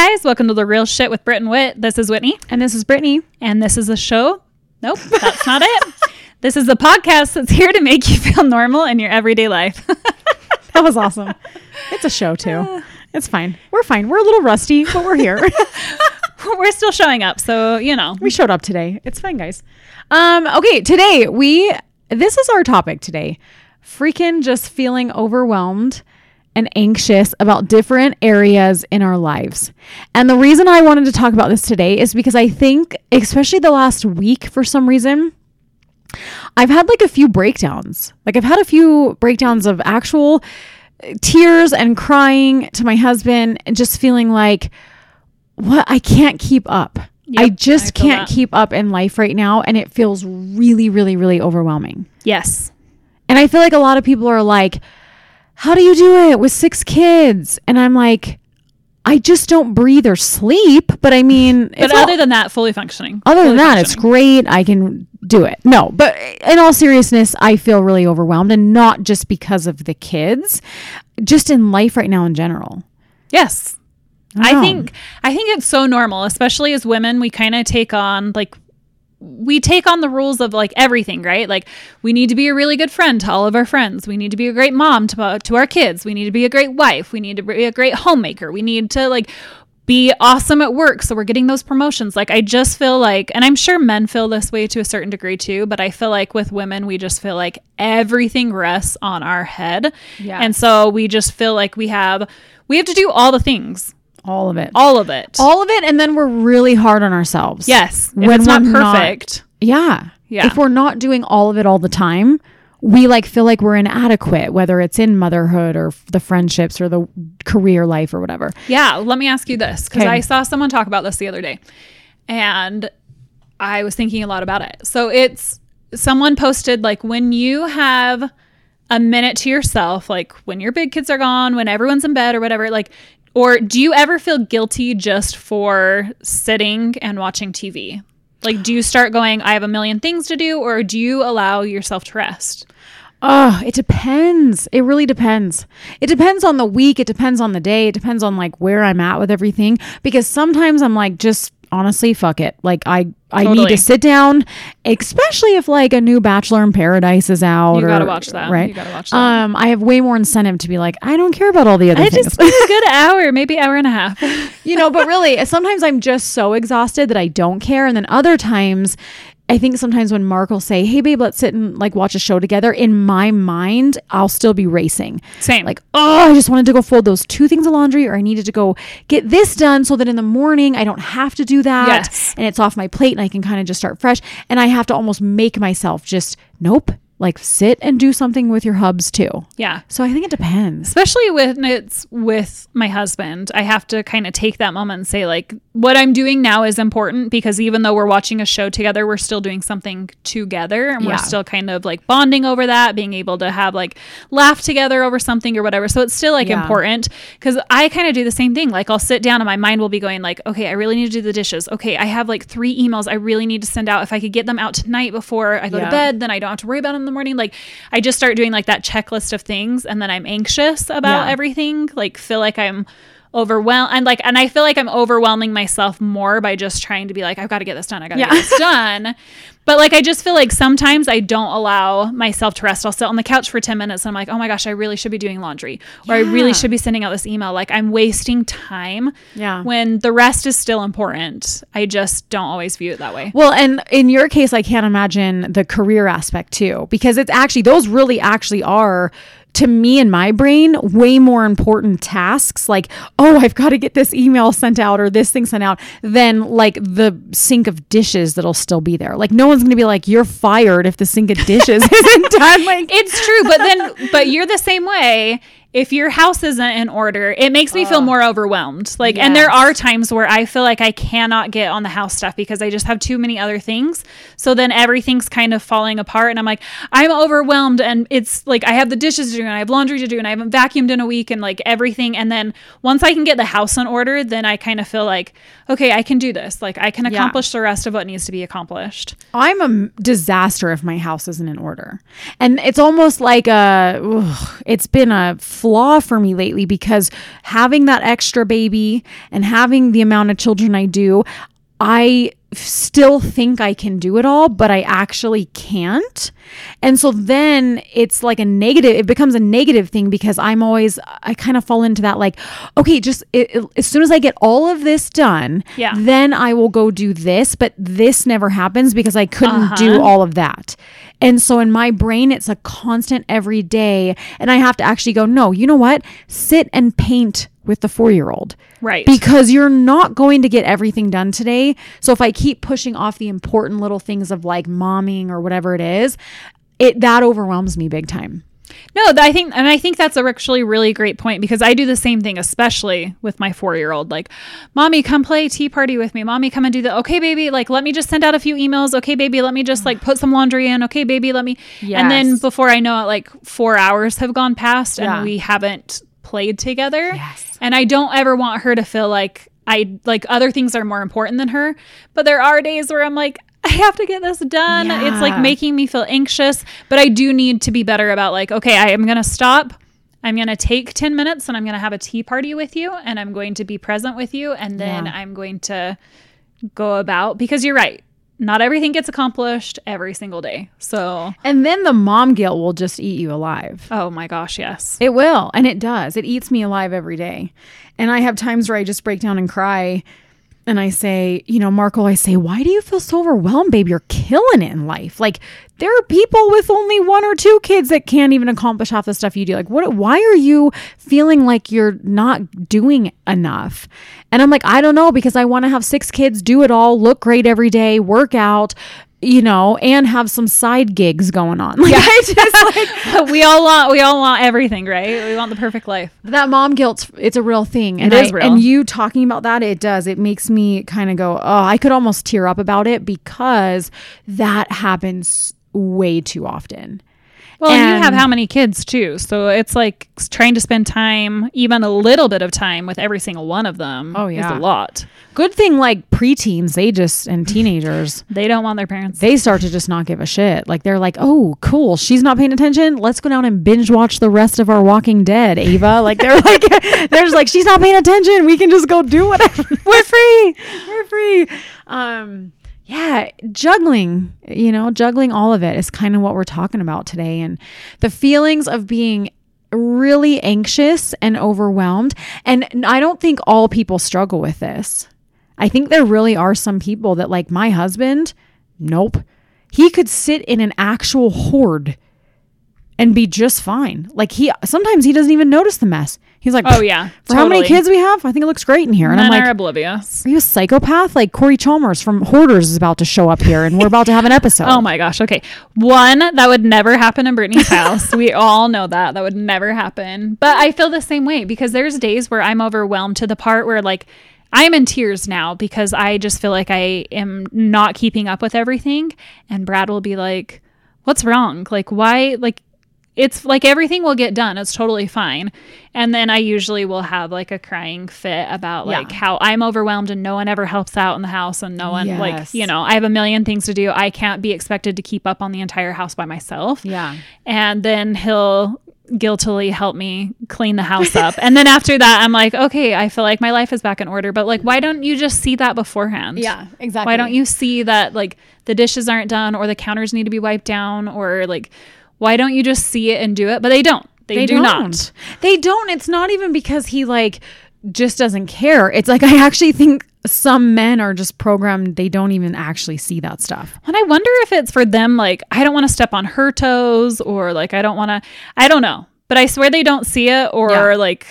Guys, welcome to the Real Shit with Brit and Wit. This is Whitney, And this is Brittany. and this is a show. Nope, that's not it. This is the podcast that's here to make you feel normal in your everyday life. That was awesome. it's a show too. It's fine. We're fine. We're a little rusty, but we're here. We're still showing up, so you know. we showed up today. It's fine, guys. Um, okay, today we this is our topic today. Freaking just feeling overwhelmed and anxious about different areas in our lives. And the reason I wanted to talk about this today is because I think, especially the last week for some reason, I've had like a few breakdowns. Like I've had a few breakdowns of actual uh, tears and crying to my husband and just feeling like what I can't keep up. I just I can't that. keep up in life right now and it feels really really really overwhelming. Yes. And I feel like a lot of people are like how do you do it with six kids? And I'm like I just don't breathe or sleep, but I mean But it's all- other than that, fully functioning. other than that, it's great. I can do it. No, but in all seriousness, I feel really overwhelmed and not just because of the kids, just in life right now in general. Yes. I know. think I think it's so normal, especially as women, we kind of take on like we take on the rules of like everything, right? Like we need to be a really good friend to all of our friends. We need to be a great mom to uh, to our kids. We need to be a great wife. We need to be a great homemaker. We need to like be awesome at work so we're getting those promotions. Like I just feel like and I'm sure men feel this way to a certain degree too, but I feel like with women we just feel like everything rests on our head. Yes. And so we just feel like we have we have to do all the things All of it. all of it. All of it. And then we're really hard on ourselves. yes, When it's not we're not- perfect. Yeah. Yeah. If we're not doing all of it all the time, we like feel like we're inadequate, whether it's in motherhood or the friendships or the career life or whatever. yeah, let me ask you this because Okay. I saw someone talk about this the other day, and I was thinking a lot about it. So it's someone posted like when you have a minute to yourself, like when your big kids are gone, when everyone's in bed or whatever, like. Or do you ever feel guilty just for sitting and watching TV? Like, do you start going, I have a million things to do, or do you allow yourself to rest? Oh, it depends. It really depends. It depends on the week. It depends on the day. It depends on like where I'm at with everything. Because sometimes I'm like, just honestly, fuck it. Like I, I need to sit down, especially if like a new Bachelor in Paradise is out. You gotta watch that. right? You gotta watch that. Um, I have way more incentive to be like, I don't care about all the other I things. just a good hour, maybe hour and a half. you know, but really, sometimes I'm just so exhausted that I don't care. And then other times, I think sometimes when Mark will say, Hey, babe, let's sit and like watch a show together, in my mind, I'll still be racing. Same. Like, oh, I just wanted to go fold those two things of laundry, or I needed to go get this done so that in the morning I don't have to do that. Yes. And it's off my plate and I can kind of just start fresh. And I have to almost make myself just, nope, like sit and do something with your hubs too. yeah. So I think it depends. Especially when it's with my husband, I have to kind of take that moment and say, like, what I'm doing now is important because even though we're watching a show together, we're still doing something together and Yeah. we're still kind of like bonding over that, being able to have like laugh together over something or whatever. So it's still like Yeah. important because I kind of do the same thing. Like, I'll sit down and my mind will be going, like, okay, I really need to do the dishes. Okay, I have like three emails I really need to send out. If I could get them out tonight before I go Yeah. to bed, then I don't have to worry about them the morning. Like, I just start doing like that checklist of things and then I'm anxious about Yeah. everything. Like, feel like I'm overwhelmed and like and I feel like I'm overwhelming myself more by just trying to be like I've got to get this done. I got to Yeah. get this done. But like I just feel like sometimes I don't allow myself to rest. I'll sit on the couch for 10 minutes and I'm like, "Oh my gosh, I really should be doing laundry." Or I really should be sending out this email. Like I'm wasting time Yeah. when the rest is still important. I just don't always view it that way. Well, and in your case, I can't imagine the career aspect too, because it's actually, those really actually are, to me in my brain, way more important tasks. Like, oh, I've got to get this email sent out or this thing sent out than like the sink of dishes that'll still be there. Like, no one's going to be like, you're fired if the sink of dishes isn't done. Like, It's true, but then but you're the same way. If your house isn't in order, it makes me feel oh. more overwhelmed. Like, and there are times where I feel like I cannot get on the house stuff because I just have too many other things. So then everything's kind of falling apart, and I'm like, I'm overwhelmed, and it's like I have the dishes to do, and I have laundry to do, and I haven't vacuumed in a week, and like everything. And then once I can get the house in order, then I kind of feel like, okay, I can do this. Like, I can Yeah. accomplish the rest of what needs to be accomplished. I'm a disaster if my house isn't in order. And it's almost like a, ugh, it's been a flaw for me lately because having that extra baby and having the amount of children I do, I still think I can do it all, but I actually can't. And so then it's like a negative, it becomes a negative thing because I'm always, I kind of fall into that like, okay, just it, it- as soon as I get all of this done, Yeah. then I will go do this. But this never happens because I couldn't do Uh-huh. all of that. And so in my brain, it's a constant every day. And I have to actually go, no, you know what? Sit and paint with the four year old Right. because you're not going to get everything done today. So if I keep pushing off the important little things of like momming or whatever it is, it that overwhelms me big time. No, I think, and I think that's a actually really great point because I do the same thing, especially with my four year old. Like, mommy, come play tea party with me. Mommy, come and do the, Okay, baby. Like, let me just send out a few emails. Okay, baby. Let me just like put some laundry in. Okay, baby. Let me. And then before I know it, like four hours have gone past Yeah. and we haven't played together. Yes. And I don't ever want her to feel like I like other things are more important than her. But there are days where I'm like, I have to get this done. It's like making me feel anxious, but I do need to be better about like, okay, I am going to stop. I'm going to take 10 minutes and I'm going to have a tea party with you and I'm going to be present with you and then Yeah. I'm going to go about because you're right. Not everything gets accomplished every single day. So, And then the mom guilt will just eat you alive. oh my gosh, yes. It will. And it does. It eats me alive every day. And I have times where I just break down and cry. And I say, you know, Marco, I say, why do you feel so overwhelmed, babe? You're killing it in life. Like, there are people with only one or two kids that can't even accomplish half the stuff you do. Like, what, why are you feeling like you're not doing enough? And I'm like, I don't know, because I want to have six kids, do it all, look great every day, work out, you know, and have some side gigs going on. Like, I just like, we all want we all want everything, right? We want the perfect life. that mom guilt it's a real thing and It is I- real. and you talking about that it does it makes me kind of go oh i could almost tear up about it because that happens way too often Well, and, you have how many kids too? So it's like trying to spend time, even a little bit of time with every single one of them. Oh, is yeah. a lot. good thing like preteens they just and teenagers They don't want their parents. they start to just not give a shit like they're like oh cool she's not paying attention let's go down and binge watch the rest of our walking dead ava like they're like they're just like she's not paying attention we can just go do whatever we're free we're free um yeah juggling you know juggling all of it is kind of what we're talking about today and the feelings of being really anxious and overwhelmed and i don't think all people struggle with this I think there really are some people that, like my husband, nope. He could sit in an actual horde and be just fine. Like he sometimes he doesn't even notice the mess. He's like, Oh, yeah, For how many kids we have? I think it looks great in here. And Men I'm like, are oblivious. are you a psychopath? Like Cory Chalmers from Hoarders is about to show up here, and we're about to have an episode. Oh my gosh. Okay. One, that would never happen in Brittany's house. we all know that. That would never happen. But I feel the same way because there's days where I'm overwhelmed to the part where, like, I'm in tears now because I just feel like I am not keeping up with everything. And Brad will be like, What's wrong? Like, why? Like, it's like everything will get done. It's totally fine. And then I usually will have like a crying fit about like Yeah. how I'm overwhelmed and no one ever helps out in the house and no one like, you know, I have a million things to do. I can't be expected to keep up on the entire house by myself. Yeah. And then he'll guiltily help me clean the house up. and then after that, I'm like, okay, I feel like my life is back in order. But like, why don't you just see that beforehand? Yeah, exactly. Why don't you see that like the dishes aren't done or the counters need to be wiped down or like, why don't you just see it and do it? But they don't. They, do don't. not. They don't. It's not even because he like just doesn't care. It's like I actually think some men are just programmed. They don't even actually see that stuff. And I wonder if it's for them, like, I don't want to step on her toes or like, I don't want to, I don't know. But I swear they don't see it or Yeah. like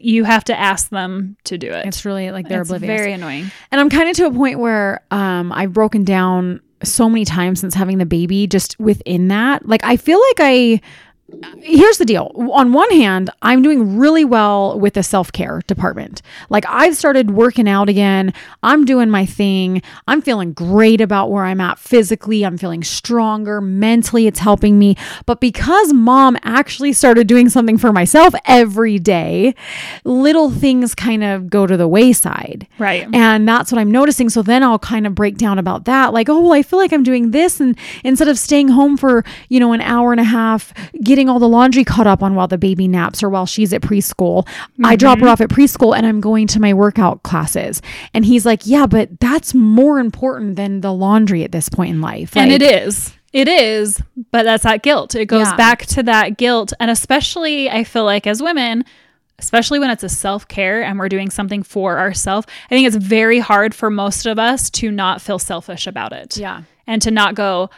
you have to ask them to do it. It's really like they're It's oblivious. very annoying. And I'm kind of to a point where um, I've broken down so many times since having the baby, just within that. Like, I feel like I. Here's the deal. On one hand, I'm doing really well with the self care department. Like, I've started working out again. I'm doing my thing. I'm feeling great about where I'm at physically. I'm feeling stronger. Mentally, it's helping me. But because mom actually started doing something for myself every day, little things kind of go to the wayside. Right. And that's what I'm noticing. So then I'll kind of break down about that. Like, oh, well, I feel like I'm doing this. And instead of staying home for, you know, an hour and a half, getting getting all the laundry caught up on while the baby naps or while she's at preschool. I drop her mm-hmm. off at preschool and I'm going to my workout classes. And he's like, Yeah, but that's more important than the laundry at this point in life. and it is. It is, but that's that guilt. It goes Yeah. back to that guilt. And especially, I feel like as women, especially when it's a self care and we're doing something for ourselves, I think it's very hard for most of us to not feel selfish about it. Yeah. And to not go,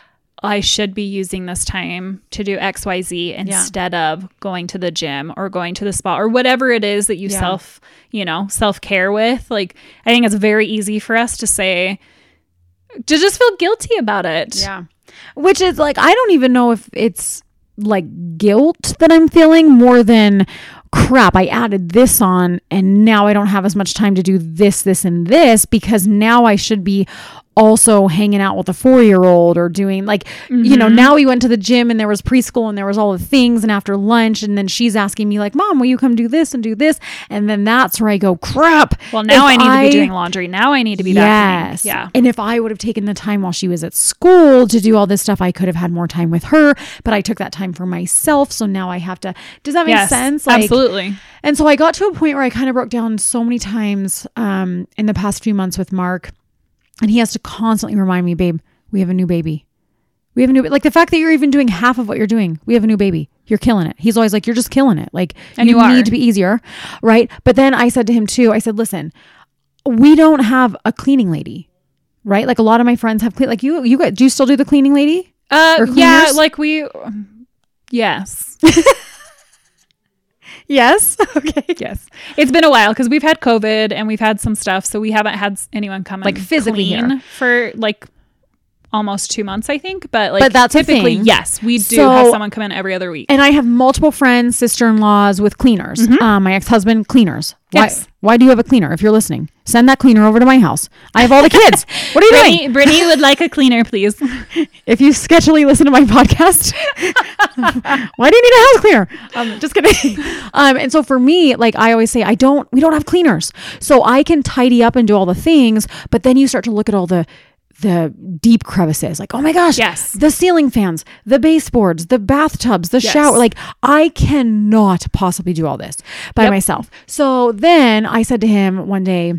I should be using this time to do XYZ instead of going to the gym or going to the spa or whatever it is that you Yeah. self, you know, self care with. Like, I think it's very easy for us to say, to just feel guilty about it. Yeah. Which is like, I don't even know if it's like guilt that I'm feeling more than crap. I added this on and now I don't have as much time to do this, this, and this because now I should be also hanging out with a four year old or doing like, you know, now we went to the gym and there was preschool and there was all the things. And after lunch, and then she's asking me, like, Mom, will you come do this and do this? And then that's where I go, crap. Well, now I need to be doing laundry. Now I need to be. Yes. Yeah. And if I would have taken the time while she was at school to do all this stuff, I could have had more time with her. But I took that time for myself. So now I have to. Does that make Yes. sense? absolutely. And so I got to a point where I kind of broke down so many times um, in the past few months with Mark. And he has to constantly remind me, babe, we have a new baby. We have a new, like the fact that you're even doing half of what you're doing. We have a new baby. You're killing it. He's always like, you're just killing it. Like, And you, you need to be easier. Right. But then I said to him too, I said, listen, we don't have a cleaning lady. Right. Like a lot of my friends have clean, like you, you got, do you still do the cleaning lady? Uh, yeah, like we, yes, Yes. okay. yes. It's been a while because we've had COVID and we've had some stuff, so we haven't had anyone come Like physically for like almost two months, I think. But like, But that's typically, yes, we do So- have someone come in every other week. And I have multiple friends, sister in laws with cleaners. Um, my ex husband, cleaners. Why, Mm-hmm. Yes. why do you have a cleaner? If you're listening, send that cleaner over to my house. I have all the kids. what are you doing? Brittany, Brittany would like a cleaner, please. If you sketchily listen to my podcast, why do you need a house cleaner? Um, just kidding. Um, and so for me, like I always say, I don't, we don't have cleaners. So I can tidy up and do all the things, but then you start to look at all the, the deep crevices like oh my gosh Yes. the ceiling fans the baseboards the bathtubs the Yes. shower like i cannot possibly do all this by Yep. myself so then i said to him one day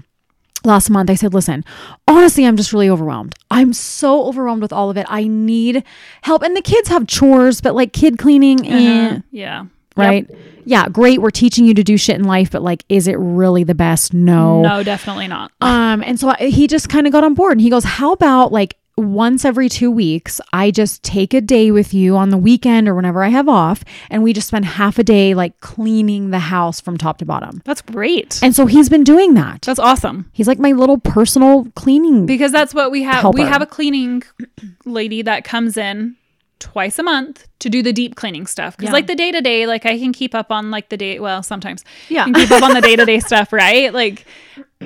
last month i said listen honestly i'm just really overwhelmed i'm so overwhelmed with all of it i need help and the kids have chores but like kid cleaning eh, Uh, yeah. Right yeah great we're teaching you to do shit in life but like is it really the best no No, definitely not. um and so I, he just kind of got on board and he goes how about like once every two weeks, I just take a day with you on the weekend or whenever I have off, and we just spend half a day like cleaning the house from top to bottom. That's great. And so he's been doing that. That's awesome. He's like my little personal cleaning. because that's what we have we have a cleaning lady that comes in twice a month to do the deep cleaning stuff because Yeah. like the day to day like i can keep up on like the day well sometimes Yeah. Can keep up on the day to day stuff right like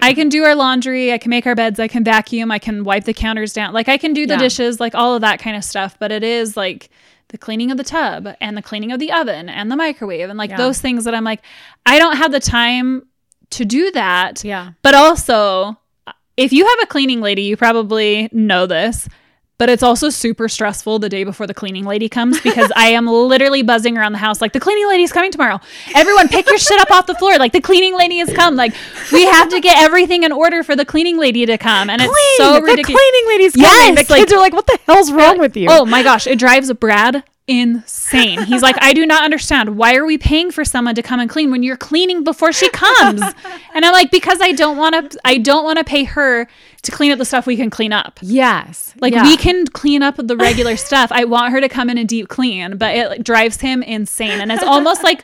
i can do our laundry i can make our beds i can vacuum i can wipe the counters down like i can do the Yeah. dishes like all of that kind of stuff but it is like the cleaning of the tub and the cleaning of the oven and the microwave and like Yeah. those things that i'm like i don't have the time to do that yeah. but also, if you have a cleaning lady, you probably know this, but it's also super stressful the day before the cleaning lady comes because I am literally buzzing around the house like the cleaning lady is coming tomorrow. Everyone pick your shit up off the floor. Like the cleaning lady has come. Like we have to get everything in order for the cleaning lady to come. And it's so ridiculous. the cleaning lady's Yes, coming. The like- kids are like, "What the hell's wrong with you?" Oh my gosh, it drives Brad insane. He's like, I do not understand. Why are we paying for someone to come and clean when you're cleaning before she comes? and I'm like, because I don't want to. I don't want to pay her to clean up the stuff we can clean up. yes, Like Yeah. we can clean up the regular stuff. I want her to come in and deep clean, but it like, drives him insane. And it's almost like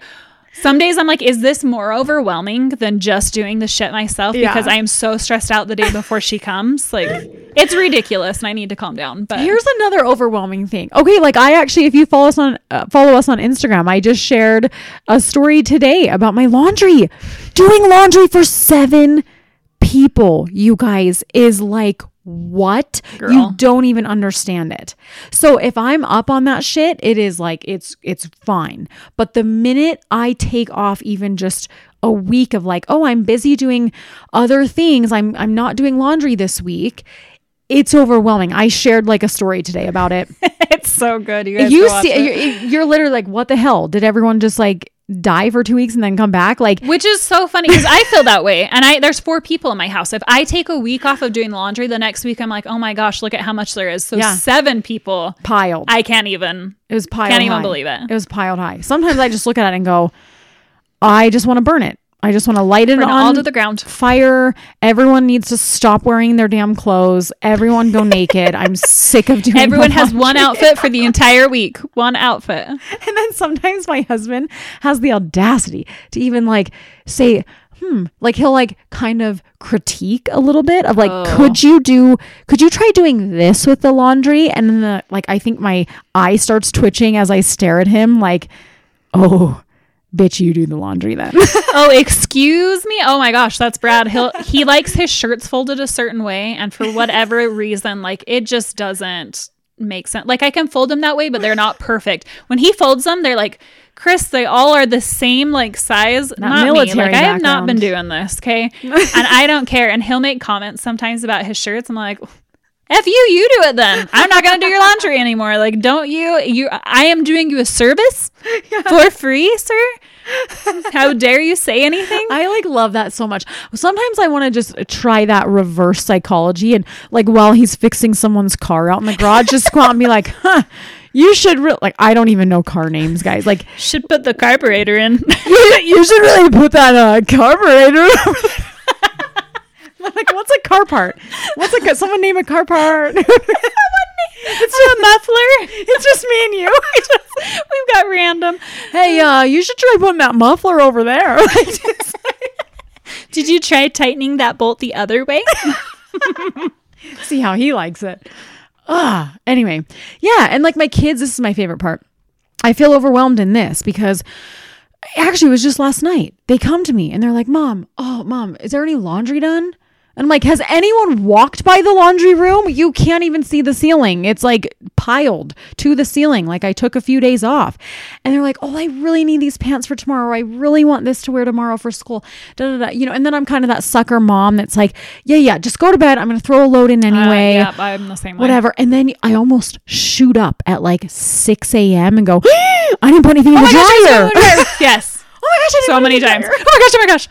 some days I'm like, is this more overwhelming than just doing the shit myself? Yeah. Because I am so stressed out the day before she comes. Like it's ridiculous, and I need to calm down. But Here's another overwhelming thing. Okay, like I actually, if you follow us on uh, follow us on Instagram, I just shared a story today about my laundry. Doing laundry for seven people, you guys, is like what you don't even understand it. So if I'm up on that shit, it is like it's it's fine. But the minute I take off even just a week of like, oh, I'm busy doing other things. I'm I'm not doing laundry this week it's overwhelming. I shared like a story today about it. it's so good. You guys you see, it. you're, you're literally like, what the hell? Did everyone just like die for two weeks and then come back? Like, Which is so funny because I feel that way. And I there's four people in my house. If I take a week off of doing laundry, the next week I'm like, oh my gosh, look at how much there is. So Yeah. seven people. piled. I can't even. it was piled. High. Can't even believe it. It was piled high. Sometimes I just look at it and go, I just want to burn it. I just want to light it Burn on all to the ground. fire. Everyone needs to stop wearing their damn clothes. Everyone go naked. I'm sick of doing. Everyone has one outfit for the entire week. One outfit. And then sometimes my husband has the audacity to even like say, hmm, like he'll like kind of critique a little bit of like, Oh. could you do, could you try doing this with the laundry? And then the, like, I think my eye starts twitching as I stare at him, like, oh, bitch, you do the laundry then. Oh, excuse me. Oh my gosh, that's Brad. He'll he likes his shirts folded a certain way, and for whatever reason, like it just doesn't make sense. Like I can fold them that way, but they're not perfect. When he folds them, they're like Chris. They all are the same like size. not me. military Like I have not been doing this. Okay, and I don't care. And he'll make comments sometimes about his shirts. I'm like. F you, you do it then. I'm not gonna do your laundry anymore. Like, don't you? You, I am doing you a service for free, sir. How dare you say anything? I like love that so much. Sometimes I want to just try that reverse psychology and like while he's fixing someone's car out in the garage, just go out and be like, huh, you should re-, like I don't even know car names, guys. Like Should put the carburetor in. you, you should really put that uh, carburetor. like what's a car part? What's a ca- someone name a car part? it's a muffler. it's just me and you. We've got random. hey, uh, you should try putting that muffler over there. Did you try tightening that bolt the other way? see how he likes it. Ah, anyway, yeah, and like my kids, this is my favorite part. I feel overwhelmed in this because actually it was just last night. They come to me and they're like, "Mom, oh, mom, is there any laundry done?" And I'm like, "Has anyone walked by the laundry room? You can't even see the ceiling. It's like piled to the ceiling. Like I took a few days off." And they're like, "Oh, I really need these pants for tomorrow. I really want this to wear tomorrow for school." Da, da, da. You know, and then I'm kind of that sucker mom that's like, "Yeah, yeah, just go to bed. I'm going to throw a load in anyway." Uh, yeah, I'm the same way. whatever. And then I almost shoot up at like 6 a.m. and go, I didn't put anything in Oh the my gosh, dryer. yes. Oh my gosh, So many it in the times. Oh my gosh, oh my gosh.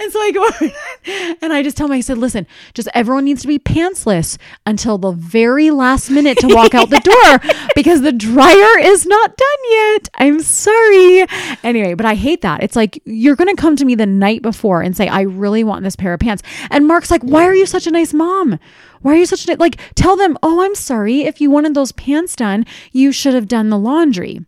And so I go over and I just tell my, I said, listen, just everyone needs to be pantsless until the very last minute to walk out the door because the dryer is not done yet. I'm sorry. Anyway, but I hate that. It's like, you're going to come to me the night before and say, I really want this pair of pants. And Mark's like, why are you such a nice mom? Why are you such a, like, tell them, oh, I'm sorry. If you wanted those pants done, you should have done the laundry.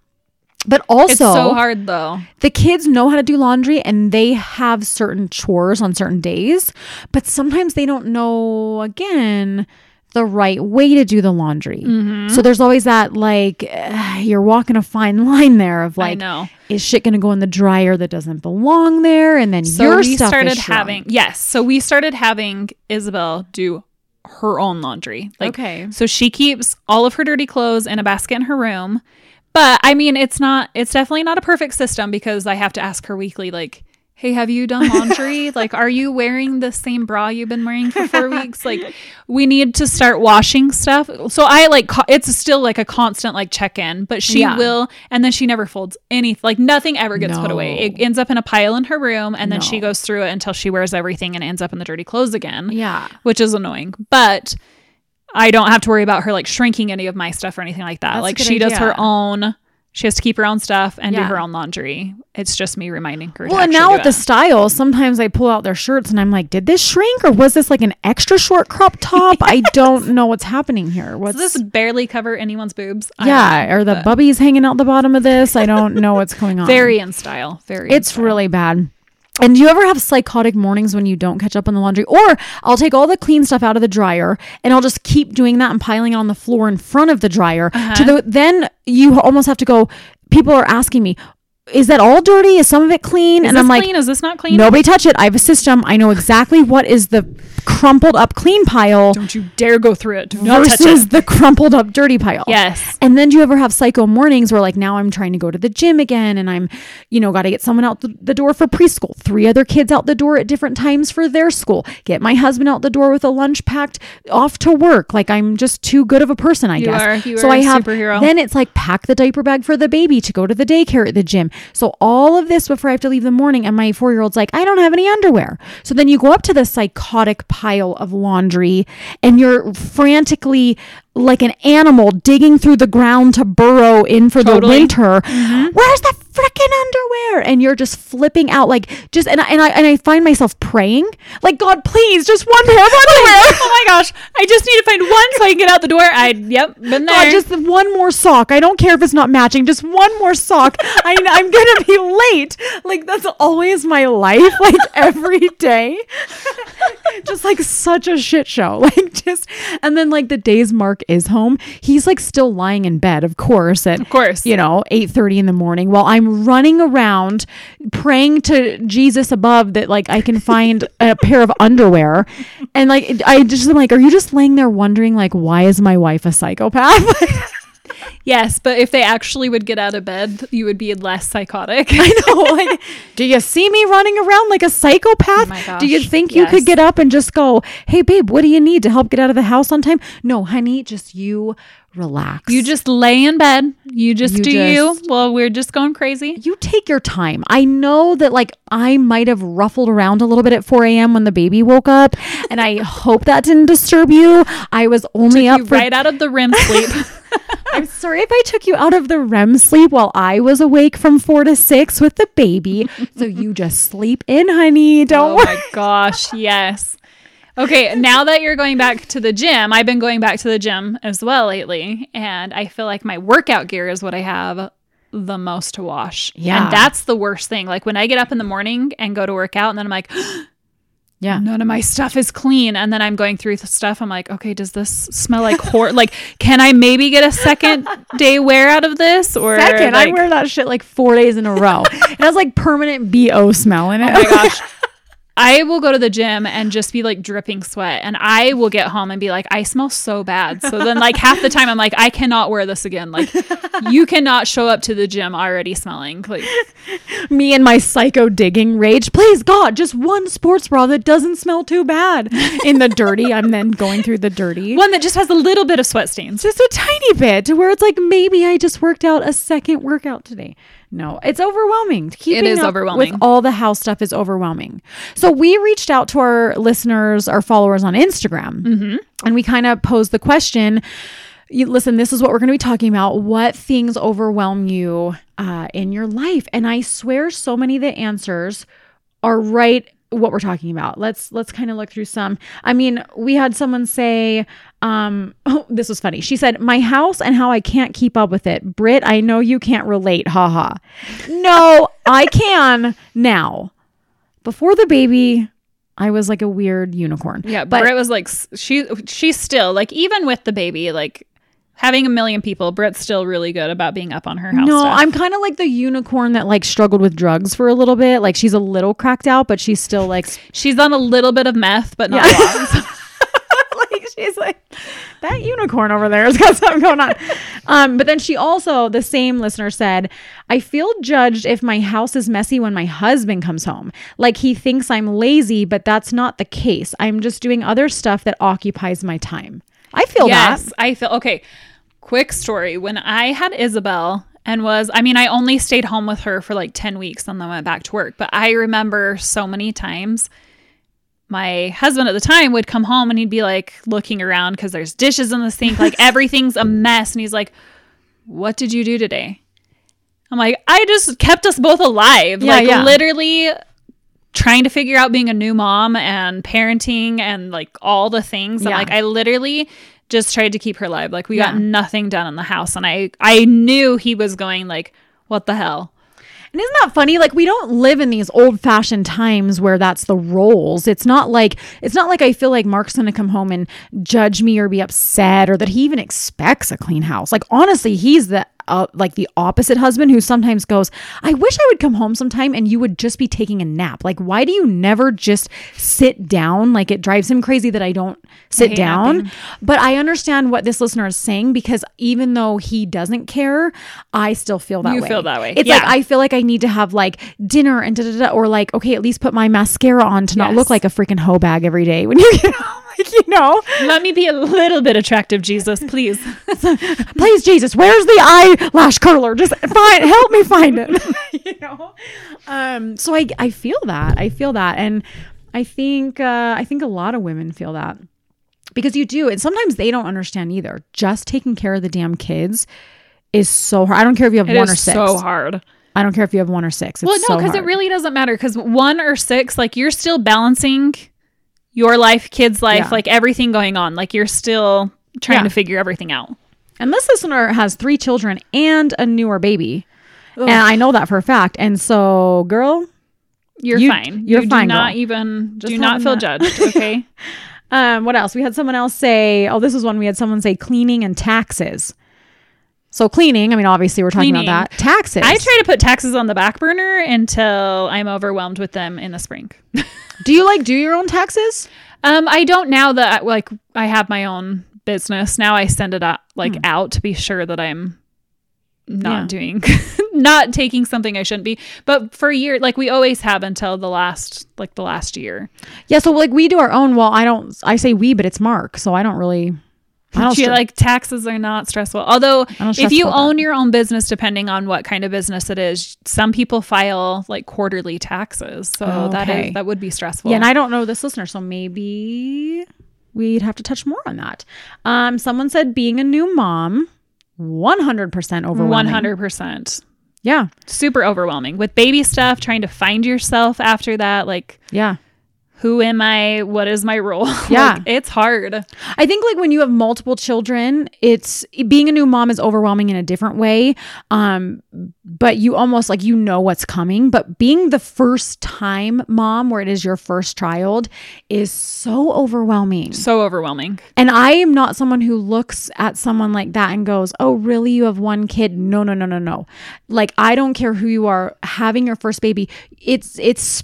But also, It's so hard though. the kids know how to do laundry and they have certain chores on certain days, but sometimes they don't know again the right way to do the laundry. Mm-hmm. So there's always that like uh, you're walking a fine line there of like is shit going to go in the dryer that doesn't belong there and then So your we stuff started having yes. So we started having Isabel do her own laundry. Like Okay. So she keeps all of her dirty clothes in a basket in her room. But I mean, it's not, it's definitely not a perfect system because I have to ask her weekly, like, hey, have you done laundry? like, are you wearing the same bra you've been wearing for four weeks? Like, we need to start washing stuff. So I like, co- it's still like a constant like check in, but she Yeah. will, and then she never folds anything, like, nothing ever gets put away. It ends up in a pile in her room, and then she goes through it until she wears everything and ends up in the dirty clothes again Yeah. which is annoying. But I don't have to worry about her like shrinking any of my stuff or anything like that. That's like she does her own. She has to keep her own stuff and Yeah. do her own laundry. It's just me reminding her. Well, and now with the it. styles, sometimes I pull out their shirts and I'm like, did this shrink or was this like an extra short crop top? I don't know what's happening here. What's does this barely cover anyone's boobs? Yeah, know, are the but bubbies hanging out the bottom of this? I don't know what's going on. very in style. Very. in it's style. really bad. And do you ever have psychotic mornings when you don't catch up on the laundry? Or I'll take all the clean stuff out of the dryer and I'll just keep doing that and piling it on the floor in front of the dryer. To uh-huh. the then you almost have to go. People are asking me, is that all dirty? Is some of it clean? Is and this I'm like, clean? Is this not clean? nobody touch it. I have a system. I know exactly what is the crumpled up clean pile Don't you dare go through it. Do versus it. the crumpled up dirty pile. Yes. And then do you ever have psycho mornings where like now I'm trying to go to the gym again and I'm, you know, got to get someone out the, the door for preschool, three other kids out the door at different times for their school, get my husband out the door with a lunch packed off to work. Like I'm just too good of a person, I You guess. are- you so are I a have superhero. then it's like pack the diaper bag for the baby to go to the daycare at the gym. So all of this before I have to leave the morning and my 4-year-old's like, "I don't have any underwear." So then you go up to the psychotic pile of laundry and you're frantically like an animal digging through the ground to burrow in for the Totally. winter. Mm-hmm. Where's the freaking underwear? And you're just flipping out like just and I, and I and I find myself praying like God, please, just one pair of underwear. oh my gosh. I just need to find one so I can get out the door. I yep, been there. God, just one more sock. I don't care if it's not matching. Just one more sock. I, I'm gonna be late. Like that's always my life. Like every day, just like such a shit show. Like just, and then like the days Mark is home, he's like still lying in bed, of course. At Of course. you know, eight thirty in the morning, while I'm running around praying to Jesus above that like I can find a pair of underwear, and like I just am like, are you just laying there wondering like why is my wife a psychopath? yes, but if they actually would get out of bed, you would be less psychotic. I know. Like, do you see me running around like a psychopath? Oh do you think you could get up and just go, "Hey, babe, what do you need to help get out of the house on time?" No, honey, just you relax. You just lay in bed. You just You do just- you. Well, we're just going crazy. you take your time. I know that like I might have ruffled around a little bit at 4 a.m. when the baby woke up, and I hope that didn't disturb you. I was only up You for right out of the REM sleep. I'm sorry if I took you out of the REM sleep while I was awake from four to six with the baby. so you just sleep in, honey. Don't oh worry. my gosh, yes. Okay, now that you're going back to the gym, I've been going back to the gym as well lately, and I feel like my workout gear is what I have the most to wash. Yeah. And that's the worst thing. Like when I get up in the morning and go to work out, and then I'm like, Yeah. none of my stuff is clean. And then I'm going through the stuff. I'm like, okay, does this smell like hor? like, can I maybe get a second day wear out of this? Or Second, I wear that shit like four days in a row. it has like permanent BO smell in it. Oh my gosh. I will go to the gym and just be like dripping sweat and I will get home and be like I smell so bad. So then like half the time I'm like I cannot wear this again. Like you cannot show up to the gym already smelling. Like Me and my psycho digging rage. Please, God, just one sports bra that doesn't smell too bad. In the dirty, I'm then going through the dirty. one that just has a little bit of sweat stains. Just a tiny bit to where it's like maybe I just worked out a second workout today. No, it's overwhelming. Keeping is up overwhelming. With all the house stuff is overwhelming. So we reached out to our listeners, our followers on Instagram, Mm-hmm. and we kind of posed the question. You, listen, this is what we're going to be talking about. What things overwhelm you uh, in your life? And I swear, so many of the answers are right what we're talking about. Let's let's kind of look through some. I mean, we had someone say um oh, this was funny. She said, "My house and how I can't keep up with it." Brit, I know you can't relate. Haha. No, I can now. Before the baby, I was like a weird unicorn. Yeah, but Britt was like she she's still like even with the baby like having a million people, Britt's still really good about being up on her house. no, stuff. I'm kind of like the unicorn that like struggled with drugs for a little bit. Like she's a little cracked out, but she's still like she's on a little bit of meth, but not Yeah. a lot. like she's like that unicorn over there has got something going on. Um, but then she also, the same listener said, I feel judged if my house is messy when my husband comes home. Like he thinks I'm lazy, but that's not the case. I'm just doing other stuff that occupies my time. I feel yes, that. I feel okay. Quick story. When I had Isabel and was, I mean, I only stayed home with her for like 10 weeks and then went back to work. But I remember so many times my husband at the time would come home and he'd be like looking around because there's dishes in the sink, like everything's a mess. And he's like, What did you do today? I'm like, I just kept us both alive. Yeah, like yeah. literally trying to figure out being a new mom and parenting and like all the things. And Yeah. like I literally just tried to keep her alive. Like we Yeah. got nothing done in the house. And I I knew he was going like, What the hell? And isn't that funny? Like we don't live in these old fashioned times where that's the roles. It's not like it's not like I feel like Mark's gonna come home and judge me or be upset or that he even expects a clean house. Like honestly, he's the uh, like the opposite husband who sometimes goes, I wish I would come home sometime and you would just be taking a nap. Like, why do you never just sit down? Like, it drives him crazy that I don't sit hate down. napping. But I understand what this listener is saying because even though he doesn't care, I still feel that You way. feel that way. It's Yeah. like I feel like I need to have like dinner and da da da, or like, okay, at least put my mascara on to not look like a freaking hoe bag every day when you get home. Like, you know, Let me be a little bit attractive, Jesus, please. please jesus where's the eyelash curler? Just find help me find it. You know? Um so i i feel that. I feel that. And i think uh i think a lot of women feel that. Because you do. And sometimes they don't understand either. Just taking care of the damn kids is so hard. I don't care if you have It one or six. so hard. i don't care if you have one or six. It's Well, no, so because it really doesn't matter. Because one or six, like you're still balancing your life, kids' life, Yeah. like everything going on. Like you're still trying Yeah. to figure everything out. And this listener has three children and a newer baby. And I know that for a fact. And so, girl, You're You- fine. you're you fine, Do not girl. even Just do not feel that- judged. Okay. um, what else? We had someone else say, oh, this was one we had someone say cleaning and taxes. So, cleaning, I mean, obviously, we're talking Cleaning. about that. Taxes. I try to put taxes on the back burner until I'm overwhelmed with them in the spring. do you like do your own taxes? Um, I don't now that like I have my own business. Now I send it out like out to be sure that I'm not Yeah. doing not taking something I shouldn't be. But for a year, like we always have until the last like the last year. Yeah. So, like, we do our own. Well, I don't, I say we, but it's Mark. So, I don't really, She, like taxes are not stressful. Although don't if you own your own business, depending on what kind of business it is, some people file like quarterly taxes. So that Okay. is that would be stressful. Yeah, and I don't know this listener, so maybe we'd have to touch more on that. Um, someone said being a new mom, one hundred percent overwhelming. one hundred percent. Yeah, super overwhelming with baby stuff trying to find yourself after that like yeah. Who am i what is my role Yeah. Like, it's hard I think like when you have multiple children, it's being a new mom is overwhelming in a different way. Um, but you almost like you know what's coming. But being the first time mom, where it is your first child, is so overwhelming. so overwhelming And I am not someone who looks at someone like that and goes, "Oh, really? You have one kid?" No, no, no, no, no. Like I don't care who you are having your first baby. It's it's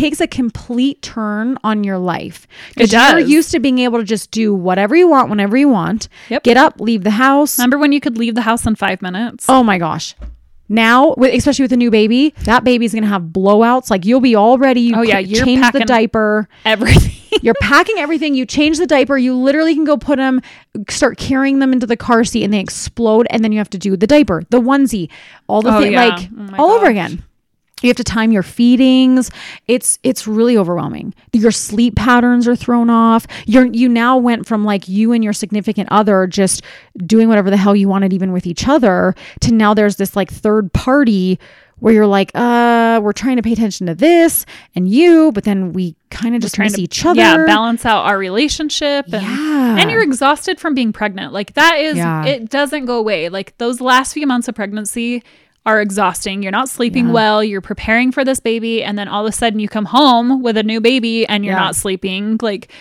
takes a complete turn on your life. 'Cause It You're used to being able to just do whatever you want whenever you want. Yep. Get up, leave the house. remember when you could leave the house in five minutes Oh my gosh. Now, with, especially with a new baby, that baby's gonna have blowouts. Like you'll be all ready. You Oh, yeah, you're change the diaper. everything You're packing everything. You change the diaper. You literally can go put them, start carrying them into the car seat, and they explode. And then you have to do the diaper, the onesie, all the Oh, thing, yeah. like Oh all over again. You have to time your feedings. It's it's really overwhelming. Your sleep patterns are thrown off. You're you now went from like you and your significant other just doing whatever the hell you wanted, even with each other, to now there's this like third party where you're like, uh, we're trying to pay attention to this and you, but then we kind of just trying miss to each other. yeah balance out our relationship and, Yeah. and you're exhausted from being pregnant like that is Yeah. it doesn't go away like those last few months of pregnancy are exhausting you're not sleeping well you're preparing for this baby and then all of a sudden you come home with a new baby and you're Yeah. not sleeping like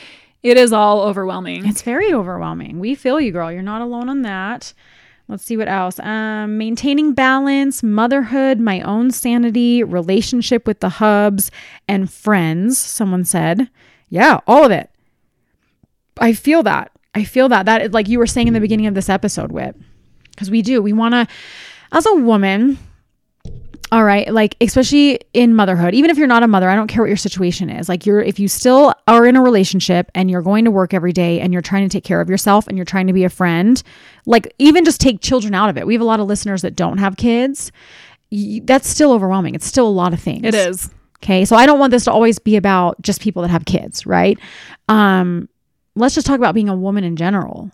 it is all overwhelming It's very overwhelming. We feel you, girl. You're not alone on that. Let's see what else. Um, maintaining balance, motherhood, my own sanity, relationship with the hubs, and friends. Someone said, "Yeah, all of it." I feel that. I feel that. That like you were saying in the beginning of this episode, Whip, because we do. We want to, as a woman, all right, like especially in motherhood, even if you're not a mother, I don't care what your situation is. Like you're if you still are in a relationship and you're going to work every day and you're trying to take care of yourself and you're trying to be a friend, like even just take children out of it. We have a lot of listeners that don't have kids. Y- That's still overwhelming. It's still a lot of things. it is Okay. So I don't want this to always be about just people that have kids, right? Um, let's just talk about being a woman in general.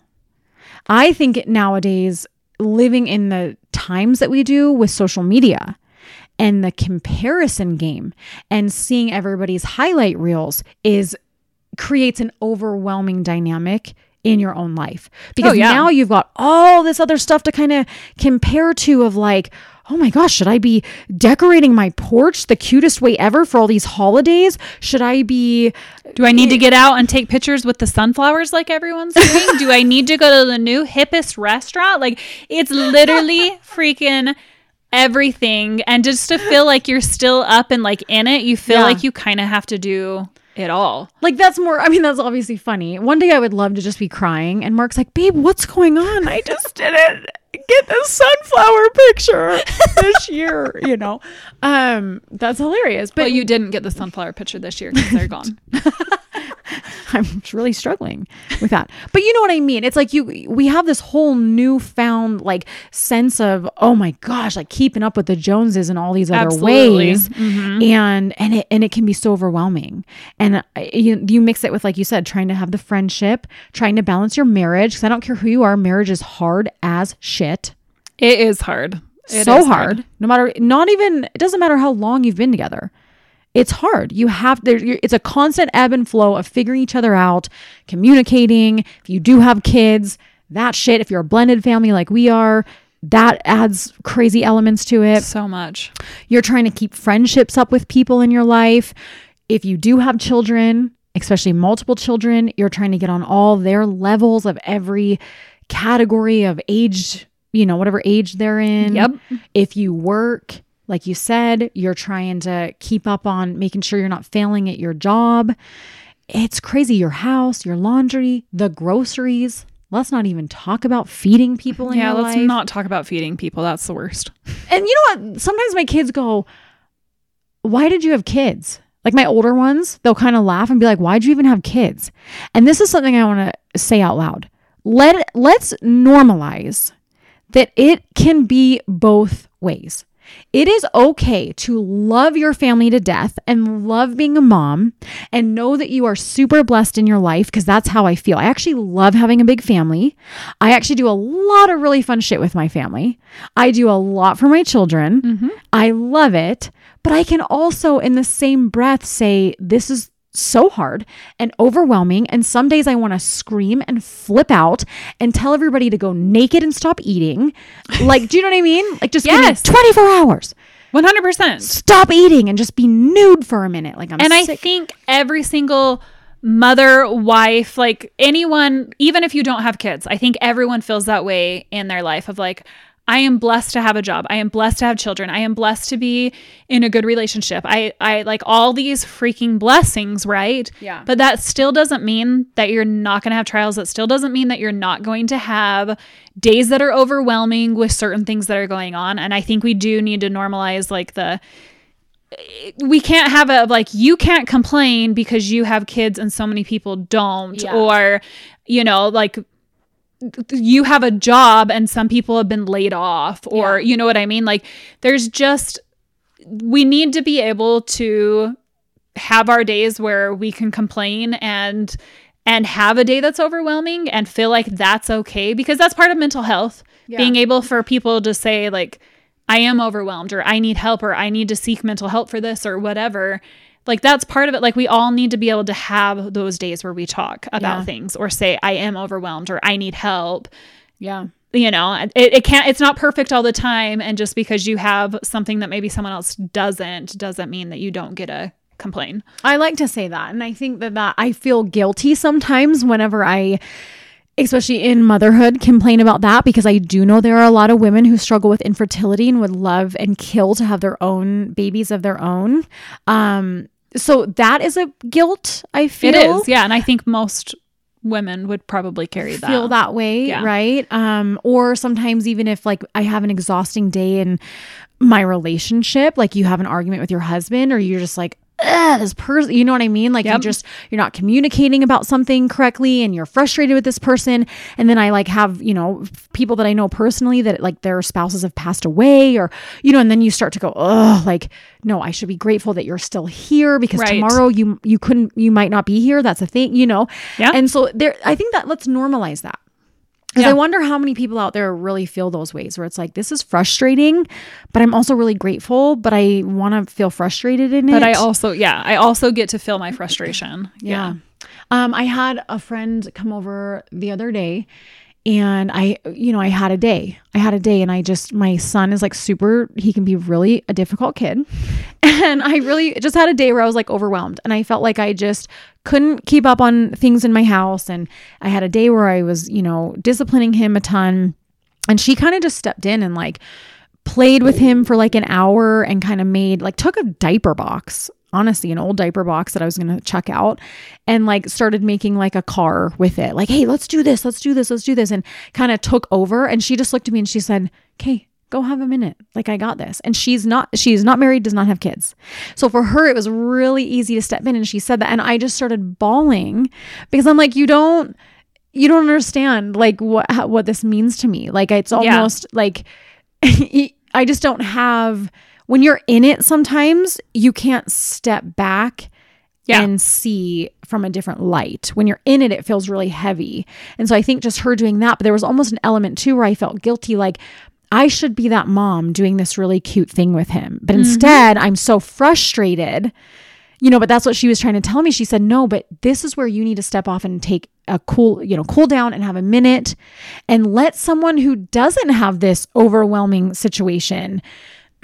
I think nowadays, living in the times that we do with social media and the comparison game and seeing everybody's highlight reels is creates an overwhelming dynamic in your own life because Oh, yeah. now you've got all this other stuff to kind of compare to of like oh my gosh, should I be decorating my porch the cutest way ever for all these holidays? Should I be Do I need to eh, get out and take pictures with the sunflowers like everyone's doing? Do I need to go to the new hippest restaurant? Like it's literally freaking everything and just to feel like you're still up and like in it, you feel Yeah. like you kind of have to do it all. like that's more I mean that's obviously funny. One day I would love to just be crying and Mark's like, "Babe, what's going on? I just didn't get the sunflower picture this year, you know." Um that's hilarious. But But you didn't get the sunflower picture this year because they're gone. I'm really struggling with that. But you know what I mean? It's like you we have this whole newfound like sense of oh my gosh, like keeping up with the Joneses and all these other Absolutely. ways. And and it and it can be so overwhelming. And uh, you you mix it with like you said trying to have the friendship, trying to balance your marriage cuz I don't care who you are, marriage is hard as shit. It is hard. It so is hard. No matter not even it doesn't matter how long you've been together it's hard. You have there. It's a constant ebb and flow of figuring each other out, communicating. If you do have kids, that shit. If you're a blended family like we are, that adds crazy elements to it. So much. You're trying to keep friendships up with people in your life. If you do have children, especially multiple children, you're trying to get on all their levels of every category of age, you know, whatever age they're in. Yep. If you work, like you said, you're trying to keep up on making sure you're not failing at your job. It's crazy. Your house, your laundry, the groceries. Let's not even talk about feeding people in Yeah, your let's not talk about feeding people. That's the worst. And you know what? Sometimes my kids go, Why did you have kids? Like my older ones, they'll kind of laugh and be like, Why'd you even have kids? And this is something I want to say out loud. Let let's normalize that it can be both ways. It is okay to love your family to death and love being a mom and know that you are super blessed in your life because that's how I feel. I actually love having a big family. I actually do a lot of really fun shit with my family. I do a lot for my children. Mm-hmm. I love it. But I can also, in the same breath, say, this is so hard and overwhelming. And some days I want to scream and flip out and tell everybody to go naked and stop eating. Like, do you know what I mean? Like, just Yes. 24 hours. 100%. Stop eating and just be nude for a minute. Like, I'm and I think every single mother, wife, like anyone, even if you don't have kids, I think everyone feels that way in their life of like, I am blessed to have a job. I am blessed to have children. I am blessed to be in a good relationship. I I like all these freaking blessings, right? Yeah. But that still doesn't mean that you're not going to have trials. That still doesn't mean that you're not going to have days that are overwhelming with certain things that are going on. And I think we do need to normalize like the we can't have a like you can't complain because you have kids and so many people don't Yeah. or you know like you have a job and some people have been laid off or you know what i mean? Like there's just we need to be able to have our days where we can complain and and have a day that's overwhelming and feel like that's okay because that's part of mental health. Being able for people to say like i am overwhelmed or i need help or i need to seek mental help for this or whatever like that's part of it like we all need to be able to have those days where we talk about Yeah. things or say i am overwhelmed or i need help yeah. you know it, it can't it's not perfect all the time and just because you have something that maybe someone else doesn't doesn't mean that you don't get a complain I like to say that. And I think that, that I feel guilty sometimes whenever I, especially in motherhood, complain about that because I do know there are a lot of women who struggle with infertility and would love and kill to have their own babies of their own. Um, so that is a guilt I feel. it is yeah and i think most women would probably carry that feel that way, Yeah. right? Um, or sometimes even if like I have an exhausting day in my relationship, like you have an argument with your husband, or you're just like, Eh, this person, you know what I mean? Like you just you're not communicating about something correctly, and you're frustrated with this person. And then I like have you know people that I know personally that like their spouses have passed away, or you know, and then you start to go, oh, like no, I should be grateful that you're still here because Right. tomorrow you you couldn't you might not be here. That's a thing, you know. Yeah. And so there, I think that let's normalize that. Because Yeah. I wonder how many people out there really feel those ways where it's like, this is frustrating, but I'm also really grateful, but I want to feel frustrated in it. but i also yeah i also get to feel my frustration yeah. Um, I had a friend come over the other day and I, you know, I had a day. I had a day, and I just, my son is like super, he can be really a difficult kid. And I really just had a day where I was like overwhelmed, and I felt like I just couldn't keep up on things in my house. And I had a day where I was, you know, disciplining him a ton. And she kind of just stepped in and like, played with him for like an hour and kind of made like took a diaper box honestly an old diaper box that I was going to chuck out and like started making like a car with it. Like, hey, let's do this, let's do this, let's do this. And kind of took over. And she just looked at me and she said, okay, go have a minute. Like, I got this. And she's not, she's not married, does not have kids. So for her, it was really easy to step in. And she said that. And I just started bawling because I'm like, you don't, you don't understand like what, what this means to me. Like, it's almost yeah. like, I just don't have when you're in it sometimes you can't step back yeah. and see from a different light. When you're in it, it feels really heavy. And so I think just her doing that, but there was almost an element too where I felt guilty, like I should be that mom doing this really cute thing with him. But mm-hmm. instead, I'm so frustrated, you know, but that's what she was trying to tell me. She said, no, but this is where you need to step off and take a cool, you know, cool down and have a minute and let someone who doesn't have this overwhelming situation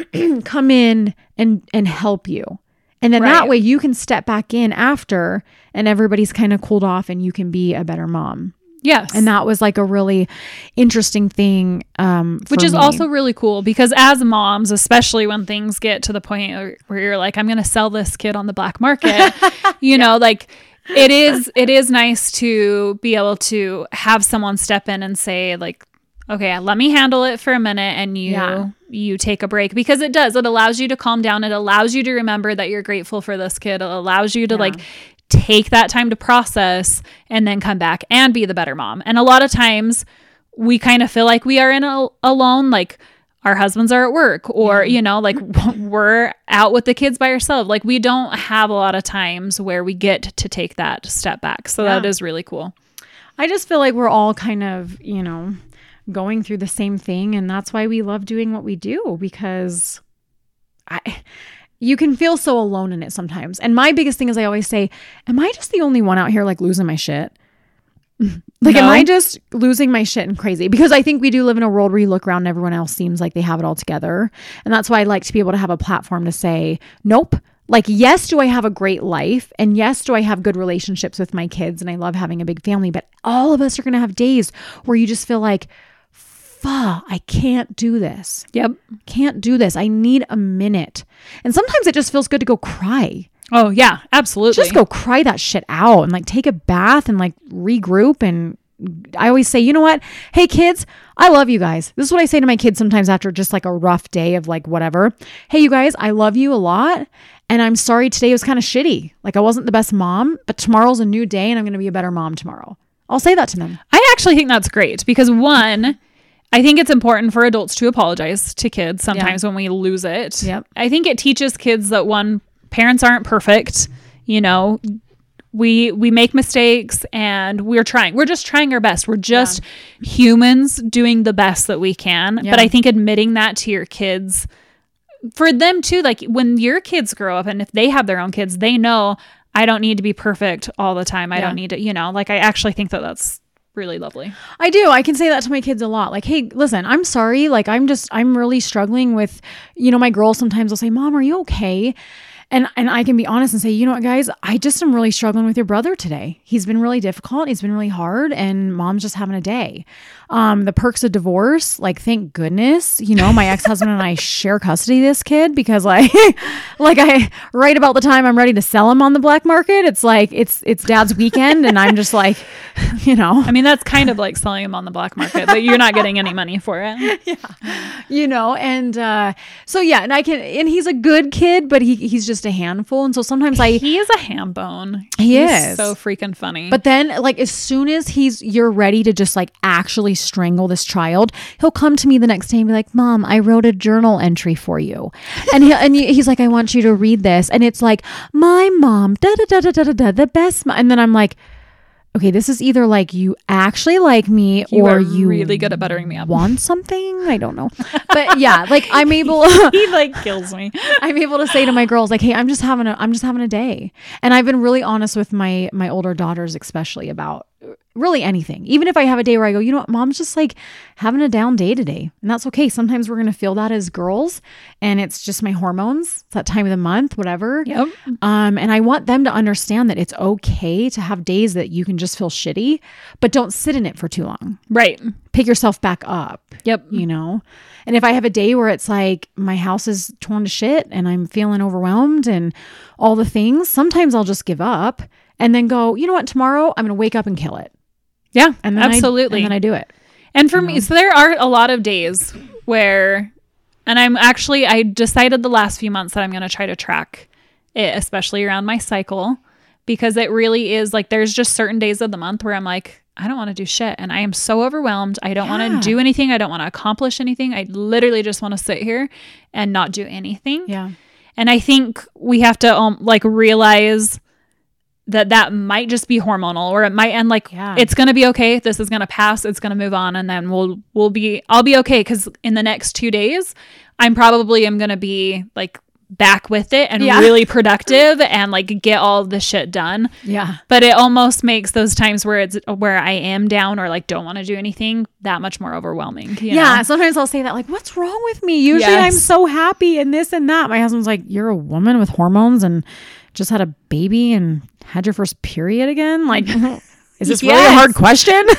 come in and and help you. And then right. that way you can step back in after and everybody's kind of cooled off and you can be a better mom. Yes. And that was like a really interesting thing. Um, Which is me. also really cool because as moms, especially when things get to the point where you're like, I'm going to sell this kid on the black market, you yeah. know, like it is, it is nice to be able to have someone step in and say, like, okay, let me handle it for a minute and you yeah. you take a break because it does. It allows you to calm down. It allows you to remember that you're grateful for this kid. It allows you to yeah. like take that time to process and then come back and be the better mom. And a lot of times we kind of feel like we are in a, alone like our husbands are at work or yeah. you know like we're out with the kids by ourselves like we don't have a lot of times where we get to take that step back so that is really cool i just feel like we're all kind of you know going through the same thing and that's why we love doing what we do because I you can feel so alone in it sometimes. And my biggest thing is I always say, am I just the only one out here like losing my shit? Like, no. am I just losing my shit and crazy? Because I think we do live in a world where you look around and everyone else seems like they have it all together. And that's why I like to be able to have a platform to say, nope. Like, yes, do I have a great life? And yes, do I have good relationships with my kids? And I love having a big family. But all of us are going to have days where you just feel like, fuck, I can't do this. Yep. Can't do this. I need a minute. And sometimes it just feels good to go cry. Oh, yeah, absolutely. Just go cry that shit out and like take a bath and like regroup. And I always say, you know what? Hey, kids, I love you guys. This is what I say to my kids sometimes after just like a rough day of like whatever. Hey, you guys, I love you a lot. And I'm sorry today was kind of shitty. Like I wasn't the best mom, but tomorrow's a new day and I'm going to be a better mom tomorrow. I'll say that to them. I actually think that's great because one, I think it's important for adults to apologize to kids sometimes yeah. when we lose it. Yep. I think it teaches kids that one parents aren't perfect, you know, we we make mistakes and we're trying. We're just trying our best. We're just yeah. humans doing the best that we can. Yeah. But I think admitting that to your kids for them too, like when your kids grow up and if they have their own kids, they know I don't need to be perfect all the time. I don't need to, you know, like I actually think that that's really lovely. I do. I can say that to my kids a lot. Like, hey, listen, I'm sorry. Like, I'm just, I'm really struggling with, you know, my girls sometimes will say, Mom, are you okay? And and I can be honest and say, you know what, guys, I just am really struggling with your brother today. He's been really difficult. He's been really hard, and mom's just having a day. Um, the perks of divorce, like thank goodness, you know, my ex husband and I share custody of this kid because like, like I right about the time I'm ready to sell him on the black market, it's like it's it's dad's weekend, and I'm just like, you know, I mean that's kind of like selling him on the black market, but you're not getting any money for it. yeah, you know, and uh, so yeah, and I can, and he's a good kid, but he he's just just a handful. And so sometimes I He is a ham bone. He he's is so freaking funny. But then like as soon as he's you're ready to just like actually strangle this child, he'll come to me the next day and be like, Mom, I wrote a journal entry for you. And he and he's like, I want you to read this. And it's like, My mom, da da da da da da, da the best. Mom. And then I'm like, okay, this is either like you actually like me you or you really good at buttering me up. Want something? I don't know. But yeah, like I'm able He like kills me. I'm able to say to my girls like, "Hey, I'm just having a I'm just having a day." And I've been really honest with my my older daughters especially about really anything. Even if I have a day where I go, you know what, mom's just like having a down day today. And that's okay. Sometimes we're going to feel that as girls and it's just my hormones, it's that time of the month, whatever. Yep. Um, and I want them to understand that it's okay to have days that you can just feel shitty, but don't sit in it for too long. Right. Pick yourself back up, Yep. you know? And if I have a day where it's like my house is torn to shit and I'm feeling overwhelmed and all the things, sometimes I'll just give up and then go, you know what, tomorrow I'm going to wake up and kill it. Yeah. And then I- absolutely. and then I do it. And for me, so there are a lot of days where, and I'm actually, I decided the last few months that I'm going to try to track it, especially around my cycle, because it really is like there's just certain days of the month where I'm like, I don't want to do shit. And I am so overwhelmed. I don't want to do anything. I don't want to accomplish anything. I literally just want to sit here and not do anything. Yeah. And I think we have to um, like realize that that might just be hormonal or it might end like Yeah. it's going to be okay. This is going to pass. It's going to move on and then we'll we'll be I'll be okay cuz in the next 2 days I'm probably am going to be like back with it and Yeah. really productive and like get all the shit done. Yeah. But it almost makes those times where it's where I am down or like don't want to do anything that much more overwhelming. you yeah. know? Sometimes I'll say that, like, what's wrong with me? Usually I'm so happy and this and that. My husband's like, you're a woman with hormones and just had a baby and had your first period again. Like, is this really a hard question?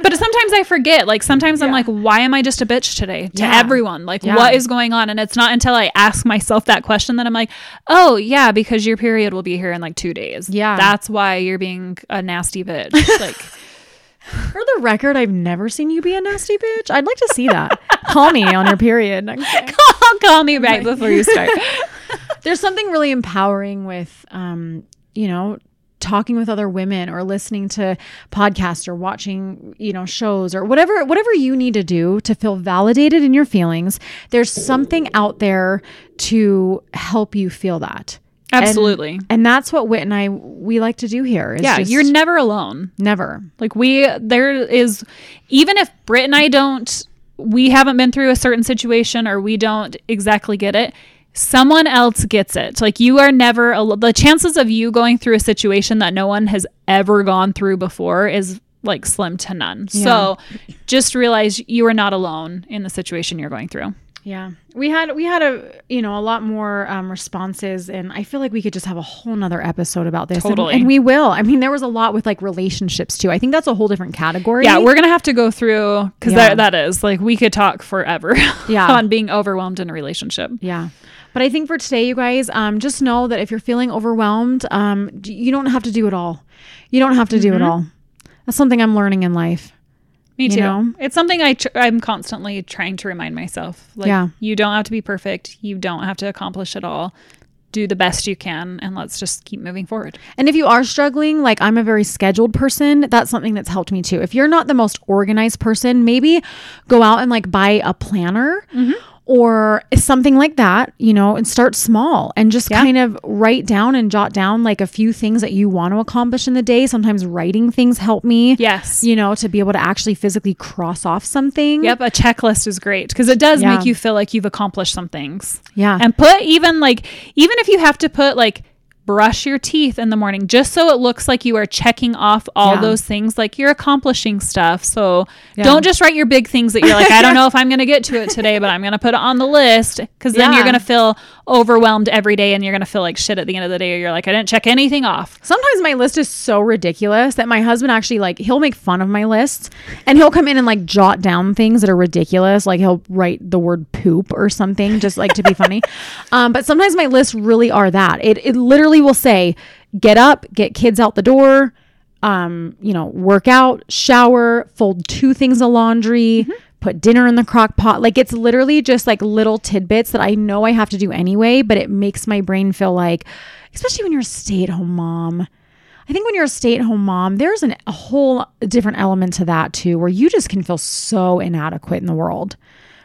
But sometimes I forget. Like sometimes I'm like, why am I just a bitch today to Yeah. everyone? Like, Yeah. what is going on? And it's not until I ask myself that question that I'm like, oh yeah, because your period will be here in like two days. Yeah. that's why you're being a nasty bitch. like, For the record, I've never seen you be a nasty bitch. I'd like to see that. Call me on your period. Okay. call me right before you start. There's something really empowering with, um, you know, talking with other women or listening to podcasts or watching, you know, shows or whatever whatever you need to do to feel validated in your feelings. There's something out there to help you feel that. And- Absolutely. And, that's what Britt and I we like to do here. is yeah, just you're never alone. never. Like we there is even if Britt and I don't we haven't been through a certain situation or we don't exactly get it, someone else gets it. Like you are never al- the chances of you going through a situation that no one has ever gone through before is like slim to none. So just realize you are not alone in the situation you're going through. Yeah. We had we had a you know a lot more um, responses and I feel like we could just have a whole nother episode about this. And- Totally. And, we will. I mean there was a lot with like relationships too. I think that's a whole different category. Yeah, we're gonna have to go through because Yeah. that, that is like we could talk forever Yeah. on being overwhelmed in a relationship. Yeah. But I think for today, you guys, um, just know that if you're feeling overwhelmed, um, you don't have to do it all. You don't have to do it all. That's something I'm learning in life. Me You too. know? It's something I tr- I'm constantly trying to remind myself. Like, Yeah. you don't have to be perfect. You don't have to accomplish it all. Do the best you can, and let's just keep moving forward. And if you are struggling, like I'm a very scheduled person, that's something that's helped me too. If you're not the most organized person, maybe go out and like buy a planner or something like that, you know, and start small and just Yeah. kind of write down and jot down like a few things that you want to accomplish in the day. Sometimes writing things help me. Yes. You know, to be able to actually physically cross off something. Yep. A checklist is great because it does Yeah. make you feel like you've accomplished some things. Yeah. And put even like, even if you have to put like, brush your teeth in the morning just so it looks like you are checking off all Yeah. those things like you're accomplishing stuff so Yeah. don't just write your big things that you're like i don't know if i'm going to get to it today but i'm going to put it on the list because then you're going to feel overwhelmed every day and you're going to feel like shit at the end of the day or you're like i didn't check anything off Sometimes my list is so ridiculous that my husband actually like he'll make fun of my lists and he'll come in and like jot down things that are ridiculous. Like he'll write the word poop or something just like to be funny. Um, but sometimes my lists really are that. It it literally will say get up, get kids out the door, um, you know, work out, shower, fold two things of laundry, put dinner in the crock pot. Like it's literally just like little tidbits that I know I have to do anyway, but it makes my brain feel like, especially when you're a stay at home mom. I think when you're a stay at home mom, there's an, a whole different element to that too, where you just can feel so inadequate in the world.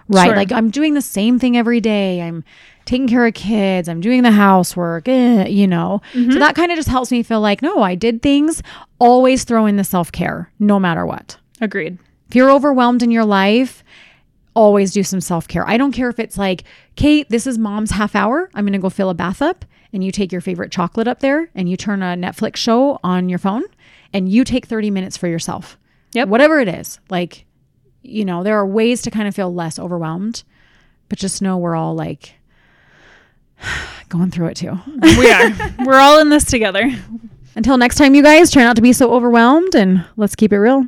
Right. Sure. Like I'm doing the same thing every day. I'm taking care of kids. I'm doing the housework, eh, you know. So that kind of just helps me feel like, no, I did things. Always throw in the self care, no matter what. agreed If you're overwhelmed in your life, always do some self care. I don't care if it's like, Kate, this is mom's half hour. I'm going to go fill a bath up. And you take your favorite chocolate up there and you turn a Netflix show on your phone and you take 30 minutes for yourself. Yep. Whatever it is. Like, you know, there are ways to kind of feel less overwhelmed, but just know we're all like going through it too. We are. We're all in this together. Until next time, you guys, try not to be so overwhelmed and let's keep it real.